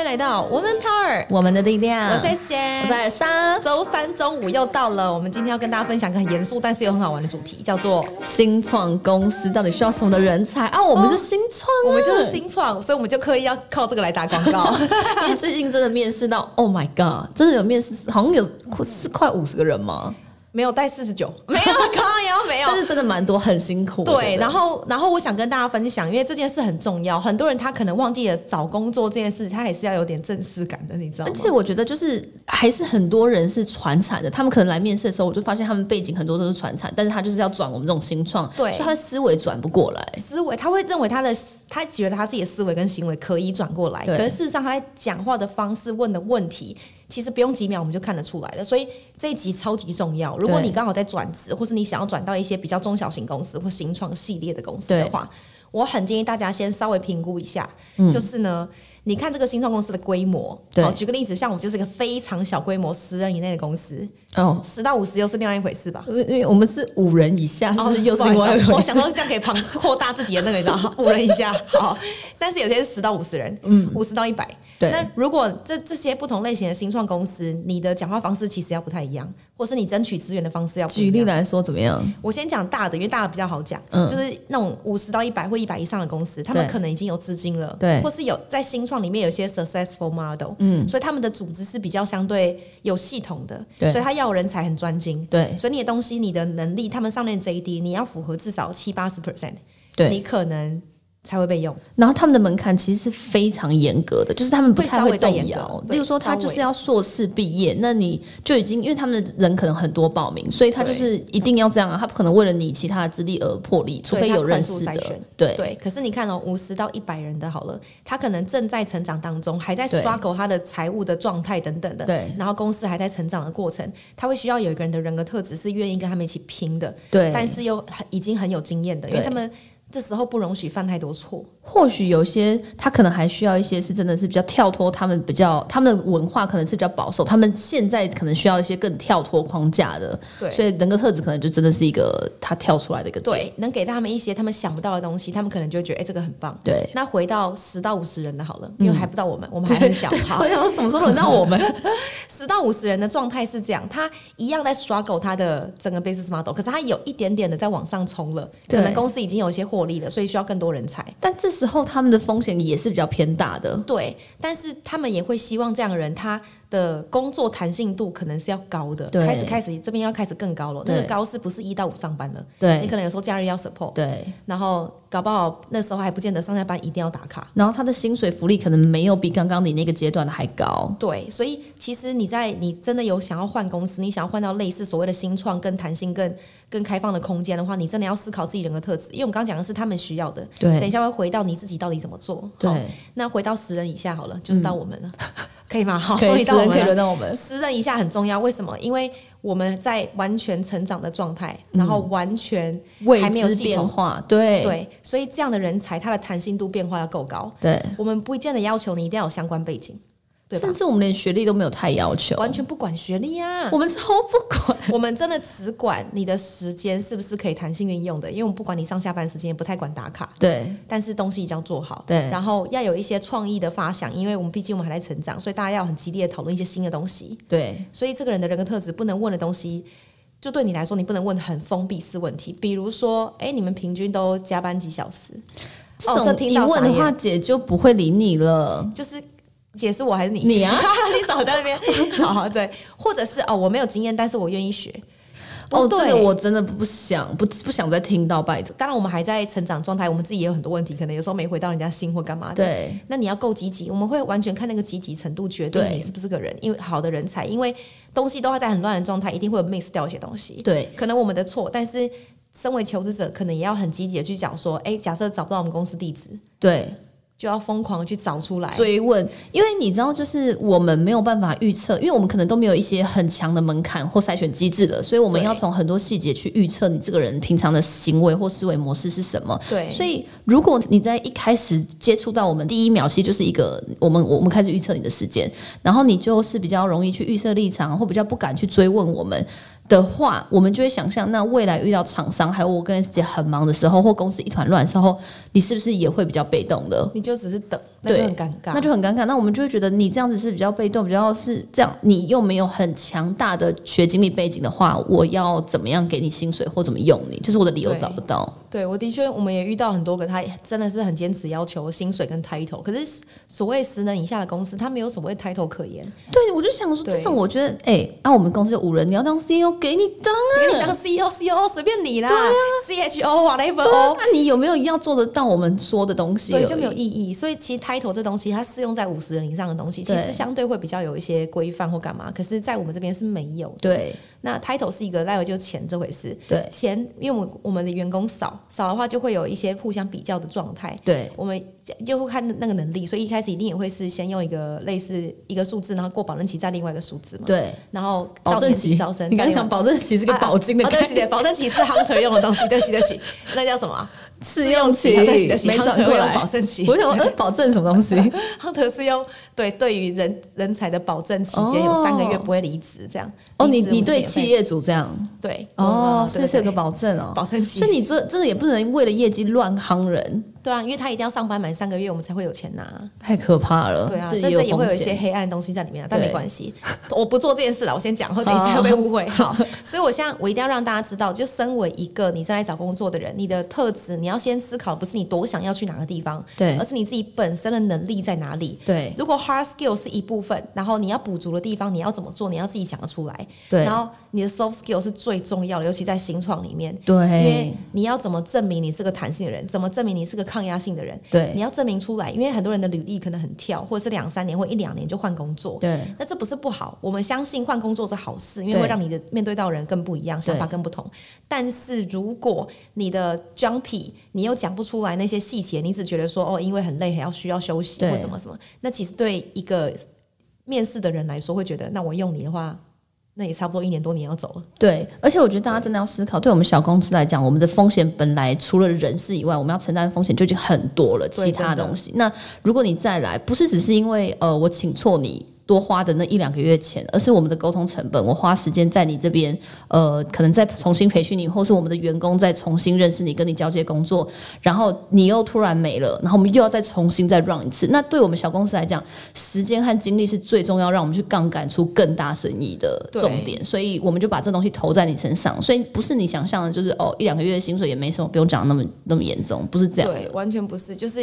欢迎来到 Woman Power，我们的力量。我是 S 姐，我是尔莎。周三中午又到了，我们今天要跟大家分享一个很严肃但是又很好玩的主题，叫做新创公司到底需要什么的人才啊？我们是新创啊、我们就是新创，所以我们就刻意要靠这个来打广告。因为最近真的面试到，Oh my God，真的有面试，好像有是快五十个人吗？没有带四十九，没有高腰没有，这是真的蛮多，很辛苦。对，然后然后我想跟大家分享，因为这件事很重要，很多人他可能忘记了找工作这件事，他还是要有点正式感的，你知道吗？而且我觉得就是还是很多人是传产的，他们可能来面试的时候，我就发现他们背景很多都是传产，但是他就是要转我们这种新创，对，所以他的思维转不过来，思维他会认为他的他觉得他自己的思维跟行为可以转过来，可是事实上他在讲话的方式问的问题。其实不用几秒我们就看得出来了，所以这一集超级重要。如果你刚好在转职，或是你想要转到一些比较中小型公司或新创系列的公司的话，我很建议大家先稍微评估一下。就是呢，你看这个新创公司的规模。好，举个例子，像我们就是一个非常小规模，十人以内的公司。哦，十到五十又是另外一回事吧？因为我们是五人以下，是不是又是另外一回事？我想说这样可以庞扩大自己的那个，你知道五人以下好，但是有些是十到五十人，嗯，五十到一百。那如果这这些不同类型的新创公司，你的讲话方式其实要不太一样，或是你争取资源的方式要举例来说怎么样？我先讲大的，因为大的比较好讲，就是那种五十到一百或一百以上的公司，他们可能已经有资金了，对，或是有在新创里面有些 successful model，嗯，所以他们的组织是比较相对有系统的，所以他要人才很专精，对，所以你的东西、你的能力，他们上面 JD 你要符合至少七八十 percent，对，你可能。才会被用，然后他们的门槛其实是非常严格的，就是他们不太会动摇。例如说，他就是要硕士毕业，那你就已经因为他们的人可能很多报名，所以他就是一定要这样啊，他不可能为了你其他的资历而破例，除非有认识的。对对，可是你看哦，五十到一百人的好了，他可能正在成长当中，还在刷狗他的财务的状态等等的。对，然后公司还在成长的过程，他会需要有一个人的人格特质是愿意跟他们一起拼的。对，但是又很已经很有经验的，因为他们。这时候不容许犯太多错。或许有些他可能还需要一些是真的是比较跳脱，他们比较他们的文化可能是比较保守，他们现在可能需要一些更跳脱框架的。对，所以人格特质可能就真的是一个他跳出来的一个。对，能给他们一些他们想不到的东西，他们可能就会觉得哎，这个很棒。对，那回到十到五十人的好了，因为还不到我们，我 们还很小。好，想什么时候轮到我们？十到五十人的状态是这样，他一样在 struggle 他的整个 business model，可是他有一点点的在往上冲了，可能公司已经有一些获利了，所以需要更多人才。但这时候他们的风险也是比较偏大的。对，但是他们也会希望这样的人他。的工作弹性度可能是要高的，开始开始这边要开始更高了。那个高是不是一到五上班了？对，你可能有时候假日要 support，对，然后搞不好那时候还不见得上下班一定要打卡。然后他的薪水福利可能没有比刚刚你那个阶段的还高。对，所以其实你在你真的有想要换公司，你想要换到类似所谓的新创、更弹性、更更开放的空间的话，你真的要思考自己人格特质，因为我们刚刚讲的是他们需要的。对，等一下会回到你自己到底怎么做。对，那回到十人以下好了，就是到我们了。可以吗？好，可以，十人可以轮到我们。私认一下很重要，为什么？因为我们在完全成长的状态，然后完全还没有变化，对对，所以这样的人才，他的弹性度变化要够高。对，我们不见得要求你一定要有相关背景。甚至我们连学历都没有太要求，完全不管学历啊！我们超不管，我们真的只管你的时间是不是可以弹性运用的，因为我们不管你上下班时间，也不太管打卡。对，但是东西一定要做好。对，然后要有一些创意的发想，因为我们毕竟我们还在成长，所以大家要很激烈的讨论一些新的东西。对，所以这个人的人格特质不能问的东西，就对你来说，你不能问很封闭式问题，比如说，哎，你们平均都加班几小时？这种一问的话，姐就不会理你了。就是。解释我还是你？你啊，你少在那边。好，对，或者是哦，我没有经验，但是我愿意学。哦，这个我真的不想，不不想再听到拜托。当然，我们还在成长状态，我们自己也有很多问题，可能有时候没回到人家心或干嘛的。对，那你要够积极，我们会完全看那个积极程度，决定你是不是个人，因为好的人才，因为东西都还在很乱的状态，一定会有 miss 掉一些东西。对，可能我们的错，但是身为求职者，可能也要很积极的去讲说，哎，假设找不到我们公司地址，对。就要疯狂去找出来追问，因为你知道，就是我们没有办法预测，因为我们可能都没有一些很强的门槛或筛选机制了，所以我们要从很多细节去预测你这个人平常的行为或思维模式是什么。对，所以如果你在一开始接触到我们第一秒，其实就是一个我们我们开始预测你的时间，然后你就是比较容易去预设立场，或比较不敢去追问我们。的话，我们就会想象，那未来遇到厂商，还有我跟 S 姐很忙的时候，或公司一团乱的时候，你是不是也会比较被动的？你就只是等，那就很尴尬，那就很尴尬。那我们就会觉得你这样子是比较被动，比较是这样，你又没有很强大的学经历背景的话，我要怎么样给你薪水或怎么用你？就是我的理由找不到。对，我的确，我们也遇到很多个，他真的是很坚持要求薪水跟 title，可是所谓十人以下的公司，他没有所谓 title 可言。对，我就想说，这种我觉得，哎，那我们公司有五人，你要当 CEO，给你当啊，给你当 CEO，CEO 随便你啦，对啊，CHO 啊，level，那你有没有要做得到我们说的东西？对，就没有意义。所以其实 title 这东西，它适用在五十人以上的东西，其实相对会比较有一些规范或干嘛。可是，在我们这边是没有的。对。那 title 是一个，待会就钱这回事。对，钱，因为我们我们的员工少，少的话就会有一些互相比较的状态。对，我们就会看那个能力，所以一开始一定也会是先用一个类似一个数字，然后过保证期再另外一个数字嘛。对，然后保证期招生，你刚讲保证期是个保金的，对不起，保证期是 hunter 用的东西，对不起，对不起，那叫什么？试用期，没转过来。保证期，我想保证什么东西？hunter 是用对对于人人才的保证期间有三个月不会离职这样。哦，你你对企业主这样？对，哦，所以是有个保证哦，保证期。所以你这真的也不能为了业绩乱夯人。对啊，因为他一定要上班满三个月，我们才会有钱拿。太可怕了。对啊，真的也会有一些黑暗东西在里面，但没关系，我不做这件事了。我先讲，等一下会被误会。好，所以我现在我一定要让大家知道，就身为一个你正在找工作的人，你的特质你要先思考，不是你多想要去哪个地方，对，而是你自己本身的能力在哪里。对，如果 hard skill 是一部分，然后你要补足的地方，你要怎么做？你要自己想得出来。对，然后你的 soft skill 是最重要的，尤其在新创里面。对，因为你要怎么证明你是个弹性的人？怎么证明你是个抗压性的人？对，你要证明出来，因为很多人的履历可能很跳，或者是两三年或一两年就换工作。对，那这不是不好，我们相信换工作是好事，因为会让你的面对到人更不一样，想法更不同。但是如果你的 jumpy，你又讲不出来那些细节，你只觉得说哦，因为很累，还要需要休息或什么什么，那其实对一个面试的人来说，会觉得那我用你的话。那也差不多一年多，你要走了。对，而且我觉得大家真的要思考，对我们小公司来讲，我们的风险本来除了人事以外，我们要承担的风险就已经很多了。其他东西，那如果你再来，不是只是因为呃，我请错你。多花的那一两个月钱，而是我们的沟通成本。我花时间在你这边，呃，可能再重新培训你，或是我们的员工再重新认识你，跟你交接工作，然后你又突然没了，然后我们又要再重新再 run 一次。那对我们小公司来讲，时间和精力是最重要，让我们去杠杆出更大生意的重点。所以我们就把这东西投在你身上。所以不是你想象的，就是哦，一两个月的薪水也没什么，不用讲那么那么严重，不是这样。对，完全不是，就是。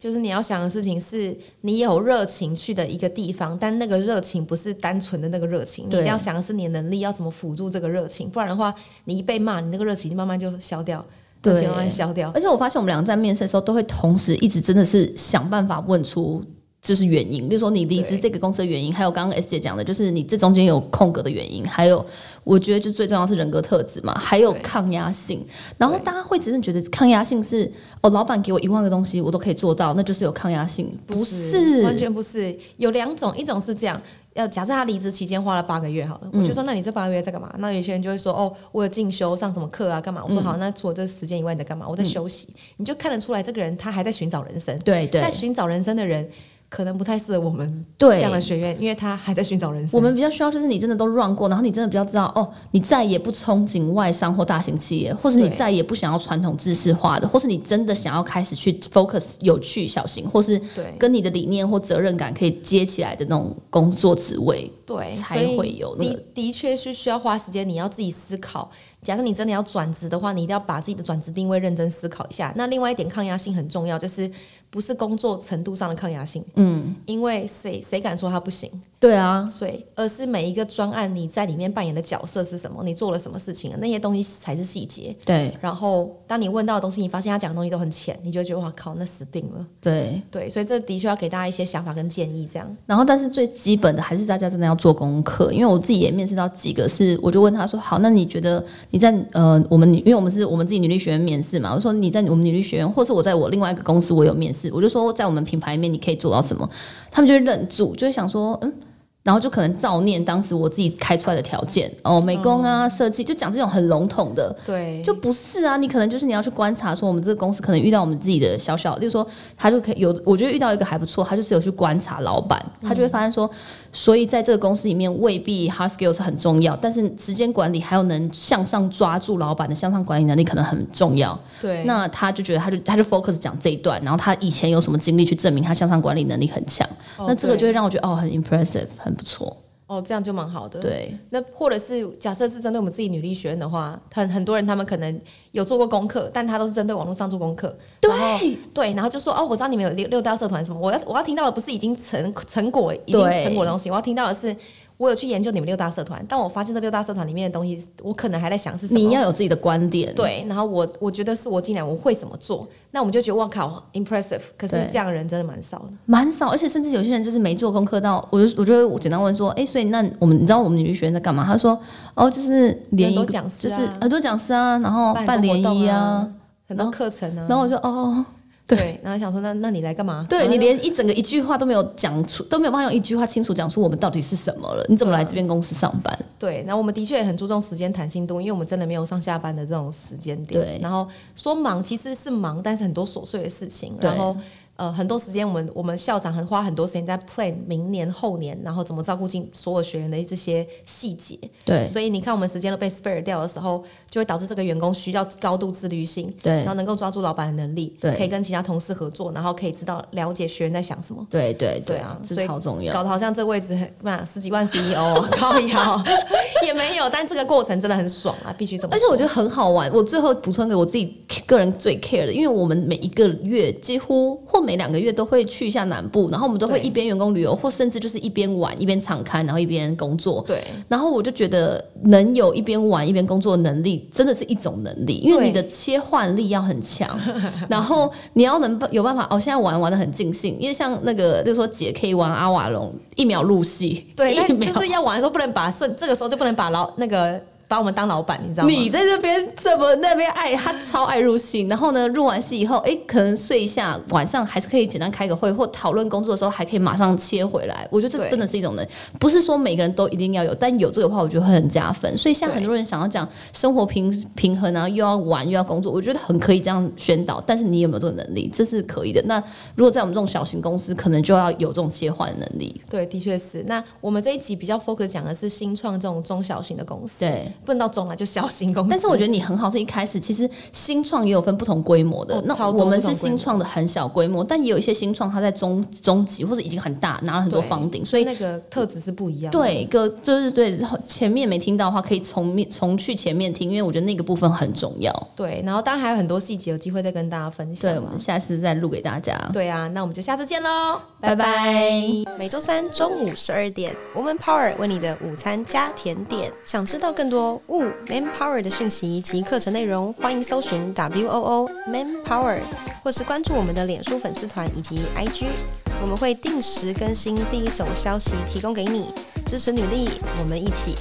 就是你要想的事情是你有热情去的一个地方，但那个热情不是单纯的那个热情，你一定要想的是你的能力要怎么辅助这个热情，不然的话，你一被骂，你那个热情就慢慢就消掉，对，慢慢消掉。而且我发现我们两个在面试的时候，都会同时一直真的是想办法问出。就是原因，比如说你离职这个公司的原因，还有刚刚 S 姐讲的，就是你这中间有空格的原因，还有我觉得就最重要是人格特质嘛，还有抗压性。然后大家会真的觉得抗压性是哦，老板给我一万个东西我都可以做到，那就是有抗压性，不是，完全不是。有两种，一种是这样，要假设他离职期间花了八个月好了，我就说那你这八个月在干嘛？那有些人就会说哦，我有进修上什么课啊，干嘛？我说好，那除了这时间以外你在干嘛？我在休息。你就看得出来这个人他还在寻找人生，对对，在寻找人生的人。可能不太适合我们这样的学院，因为他还在寻找人生。我们比较需要就是你真的都 run 过，然后你真的比较知道哦，你再也不憧憬外商或大型企业，或是你再也不想要传统知识化的，或是你真的想要开始去 focus 有趣、小型，或是跟你的理念或责任感可以接起来的那种工作职位，对，才会有。的的确是需要花时间，你要自己思考。假设你真的要转职的话，你一定要把自己的转职定位认真思考一下。那另外一点，抗压性很重要，就是。不是工作程度上的抗压性，嗯，因为谁谁敢说他不行？对啊，所以而是每一个专案你在里面扮演的角色是什么？你做了什么事情？那些东西才是细节。对，然后当你问到的东西，你发现他讲的东西都很浅，你就觉得哇靠，那死定了。对对，所以这的确要给大家一些想法跟建议，这样。然后，但是最基本的还是大家真的要做功课，因为我自己也面试到几个，是我就问他说：“好，那你觉得你在呃我们因为我们是我们自己女力学院面试嘛？我说你在我们女力学院，或是我在我另外一个公司我有面试，我就说在我们。”品牌里面你可以做到什么？他们就会忍住，就会想说，嗯，然后就可能照念当时我自己开出来的条件哦，美工啊、设计，就讲这种很笼统的，对，就不是啊。你可能就是你要去观察，说我们这个公司可能遇到我们自己的小小，例如说他就可以有，我觉得遇到一个还不错，他就是有去观察老板，他就会发现说，所以在这个公司里面未必 hard skill 是很重要，但是时间管理还有能向上抓住老板的向上管理能力可能很重要。对，那他就觉得他就他就 focus 讲这一段，然后他以前有什么经历去证明他向上管理能力很强，那这个就会让我觉得哦很 impressive，很不错。哦，这样就蛮好的。对，那或者是假设是针对我们自己女力学院的话，很很多人他们可能有做过功课，但他都是针对网络上做功课。对对，然后就说哦，我知道你们有六六大社团什么，我要我要听到的不是已经成成果已经成果的东西，我要听到的是。我有去研究你们六大社团，但我发现这六大社团里面的东西，我可能还在想是什么。你要有自己的观点，对。然后我我觉得是我进来我会怎么做，那我们就觉得哇靠，impressive。可是这样的人真的蛮少的，蛮少。而且甚至有些人就是没做功课到，我就我就我简单问说，哎，所以那我们你知道我们女学员在干嘛？他说哦，就是联谊讲师，就是很多讲师啊，然后办联谊啊，很多课程啊。然后我就哦。对，然后想说，那那你来干嘛？对你连一整个一句话都没有讲出，都没有办法用一句话清楚讲出我们到底是什么了。你怎么来这边公司上班？对，然后我们的确也很注重时间弹性度，因为我们真的没有上下班的这种时间点。对，然后说忙其实是忙，但是很多琐碎的事情，然后。呃，很多时间我们我们校长很花很多时间在 plan 明年后年，然后怎么照顾进所有学员的这些细节。对，所以你看我们时间都被 spare 掉的时候，就会导致这个员工需要高度自律性，对，然后能够抓住老板的能力，对，可以跟其他同事合作，然后可以知道了解学员在想什么。对对对啊，这超重要。搞得好像这位置很嘛十几万 CEO 高腰 也没有，但这个过程真的很爽啊，必须这么。而且我觉得很好玩。我最后补充给我自己个人最 care 的，因为我们每一个月几乎或每两个月都会。去一下南部，然后我们都会一边员工旅游，或甚至就是一边玩一边敞开，然后一边工作。对，然后我就觉得能有一边玩一边工作的能力，真的是一种能力，因为你的切换力要很强，然后你要能有办法哦。现在玩玩的很尽兴，因为像那个就是说姐可以玩阿瓦隆，一秒入戏。对，就是要玩的时候不能把顺，这个时候就不能把老那个。把我们当老板，你知道吗？你在这边怎么那边爱他超爱入戏，然后呢，入完戏以后，哎，可能睡一下，晚上还是可以简单开个会或讨论工作的时候，还可以马上切回来。我觉得这真的是一种能，不是说每个人都一定要有，但有这个话，我觉得会很加分。所以像很多人想要讲生活平平衡啊，又要玩又要工作，我觉得很可以这样宣导。但是你有没有这个能力？这是可以的。那如果在我们这种小型公司，可能就要有这种切换能力。对，的确是。那我们这一集比较 focus 讲的是新创这种中小型的公司，对，不能到中了就小。小型公司，但是我觉得你很好，是一开始其实新创也有分不同规模的。那我们是新创的很小规模，但也有一些新创，它在中中级或者已经很大，拿了很多房顶，所以那个特质是不一样。对，个就是对前面没听到的话，可以从面从去前面听，因为我觉得那个部分很重要。对，然后当然还有很多细节，有机会再跟大家分享。对，我们下次再录给大家。对啊，那我们就下次见喽，拜拜。每周三中午十二点，Woman Power 为你的午餐加甜点。想知道更多 w Man Power 的讯息？及课程内容，欢迎搜寻 W O O Manpower，或是关注我们的脸书粉丝团以及 IG，我们会定时更新第一手消息，提供给你支持女力，我们一起